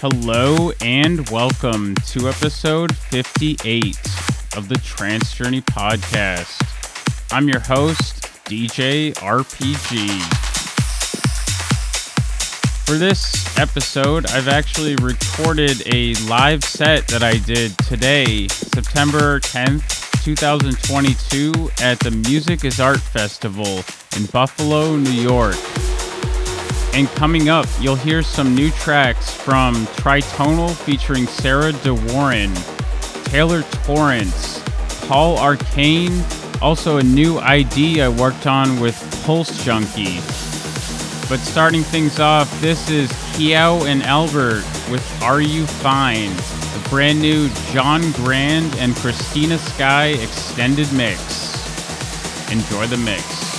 Hello and welcome to episode 58 of the Trance Journey podcast. I'm your host, DJ RPG. For this episode, I've actually recorded a live set that I did today, September 10th, 2022, at the Music is Art Festival in Buffalo, New York. And coming up, you'll hear some new tracks from Tritonal featuring Sarah De Warren, Taylor Torrance, Paul Arcane, also a new ID I worked on with Pulse Junkie. But starting things off, this is Kyau and Albert with Are You Fine? The brand new John Grand and Christina Sky extended mix. Enjoy the mix.